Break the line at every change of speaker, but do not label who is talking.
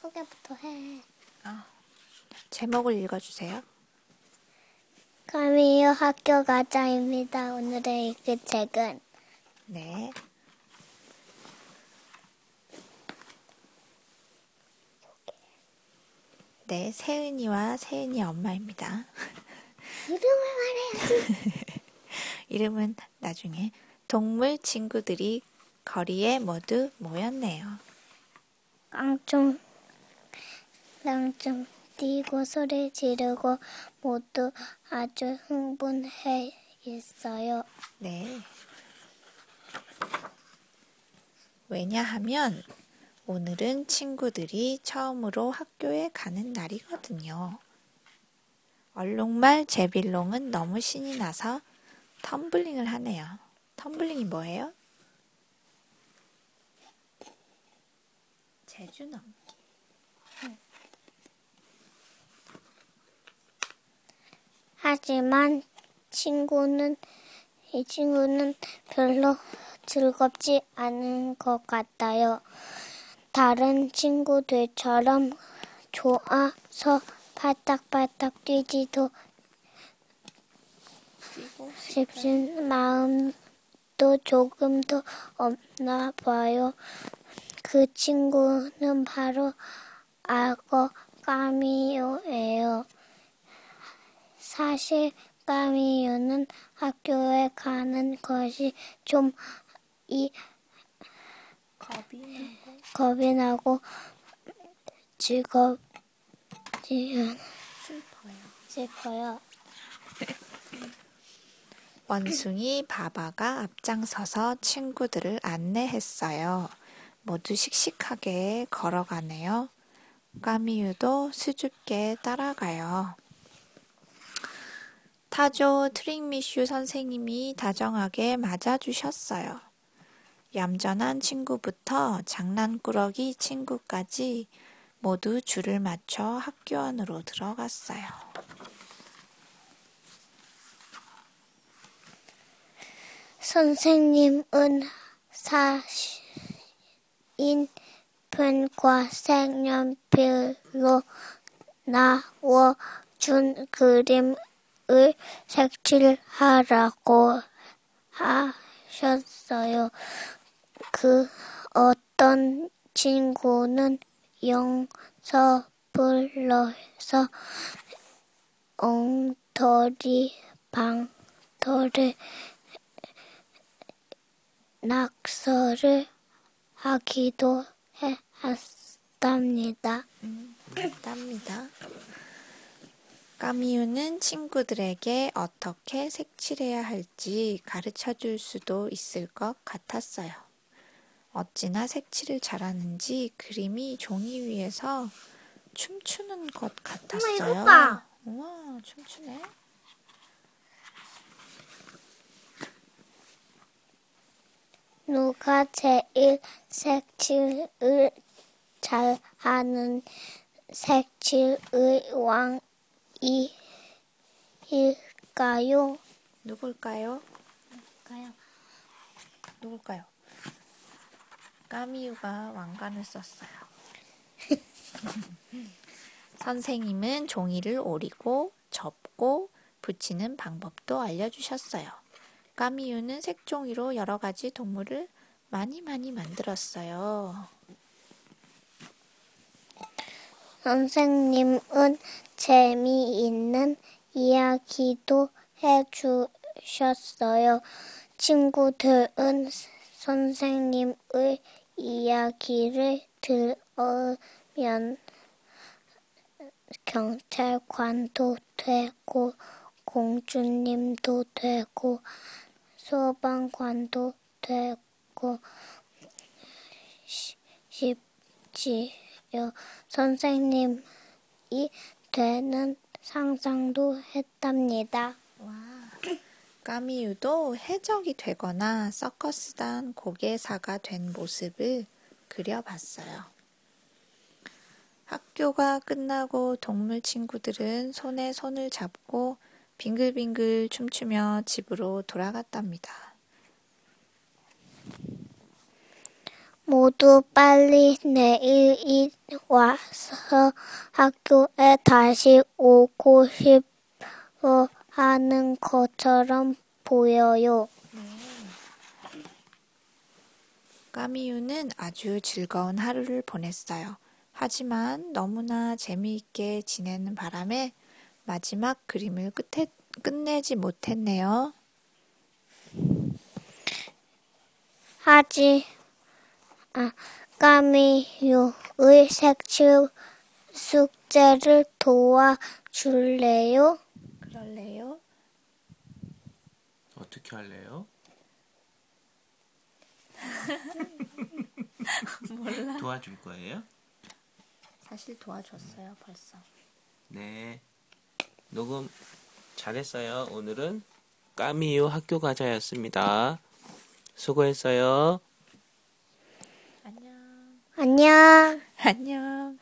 소개부터 해.
제목을 읽어주세요.
까미유 학교 가자입니다. 오늘의 읽을 책은
네. 네, 세은이와 세은이 엄마입니다.
이름을 말해야지.
이름은 나중에 동물 친구들이 거리에 모두 모였네요.
깡총, 랑총 뛰고 소리 지르고 모두 아주 흥분해 있어요.
네. 왜냐하면 오늘은 친구들이 처음으로 학교에 가는 날이거든요. 얼룩말 제빌롱은 너무 신이 나서 텀블링을 하네요. 텀블링이 뭐예요? 제주 넘기.
하지만 친구는 이 친구는 별로 즐겁지 않은 것 같아요. 다른 친구들처럼 좋아서 팔딱팔딱 뛰지도 싶은 마음도 조금도 없나 봐요. 그 친구는 바로 악어 까미요예요. 사실 까미요는 학교에 가는 것이 좀 이
겁이 나고
겁이 나고 즐겁지 않-
슬퍼요.
싶어요.
원숭이 바바가 앞장서서 친구들을 안내했어요. 모두 씩씩하게 걸어가네요. 까미유도 수줍게 따라가요. 타조 트릭미슈 선생님이 다정하게 맞아주셨어요. 얌전한 친구부터 장난꾸러기 친구까지 모두 줄을 맞춰 학교 안으로 들어갔어요.
선생님은 사인펜과 색연필로 나와 준 그림 을 색칠하라고 하셨어요. 그 어떤 친구는 용서불 넣어서 엉터리 방터를 낙서를 하기도 했답니다.
답니다. 까미유는 친구들에게 어떻게 색칠해야 할지 가르쳐 줄 수도 있을 것 같았어요. 어찌나 색칠을 잘하는지 그림이 종이 위에서 춤추는 것 같았어요.
이거 봐.
우와, 춤추네.
누가 제일 색칠을 잘하는 색칠의 왕 일까요?
누굴까요?
가요.
누굴까요? 까미유가 왕관을 썼어요. 선생님은 종이를 오리고 접고 붙이는 방법도 알려주셨어요. 까미유는 색종이로 여러 가지 동물을 많이 많이 만들었어요.
선생님은 재미있는 이야기도 해주셨어요. 친구들은 선생님의 이야기를 들으면 경찰관도 되고 공주님도 되고 소방관도 되고 시- 싶지요. 선생님이 되는 상상도 했답니다.
와. 까미유도 해적이 되거나 서커스단 고개사가 된 모습을 그려봤어요. 학교가 끝나고 동물 친구들은 손에 손을 잡고 빙글빙글 춤추며 집으로 돌아갔답니다.
모두 빨리 내일 와서 학교에 다시 오고 싶어 하는 것처럼 보여요.
까미유는 아주 즐거운 하루를 보냈어요. 하지만 너무나 재미있게 지내는 바람에 마지막 그림을 끝에, 끝내지 못했네요.
하지 아, 까미유의 색칠 숙제를 도와줄래요?
그럴래요?
어떻게 할래요? 도와줄 거예요?
사실 도와줬어요, 벌써.
네. 녹음 잘했어요. 오늘은 까미유 학교 가자였습니다. 수고했어요.
안녕.
안녕.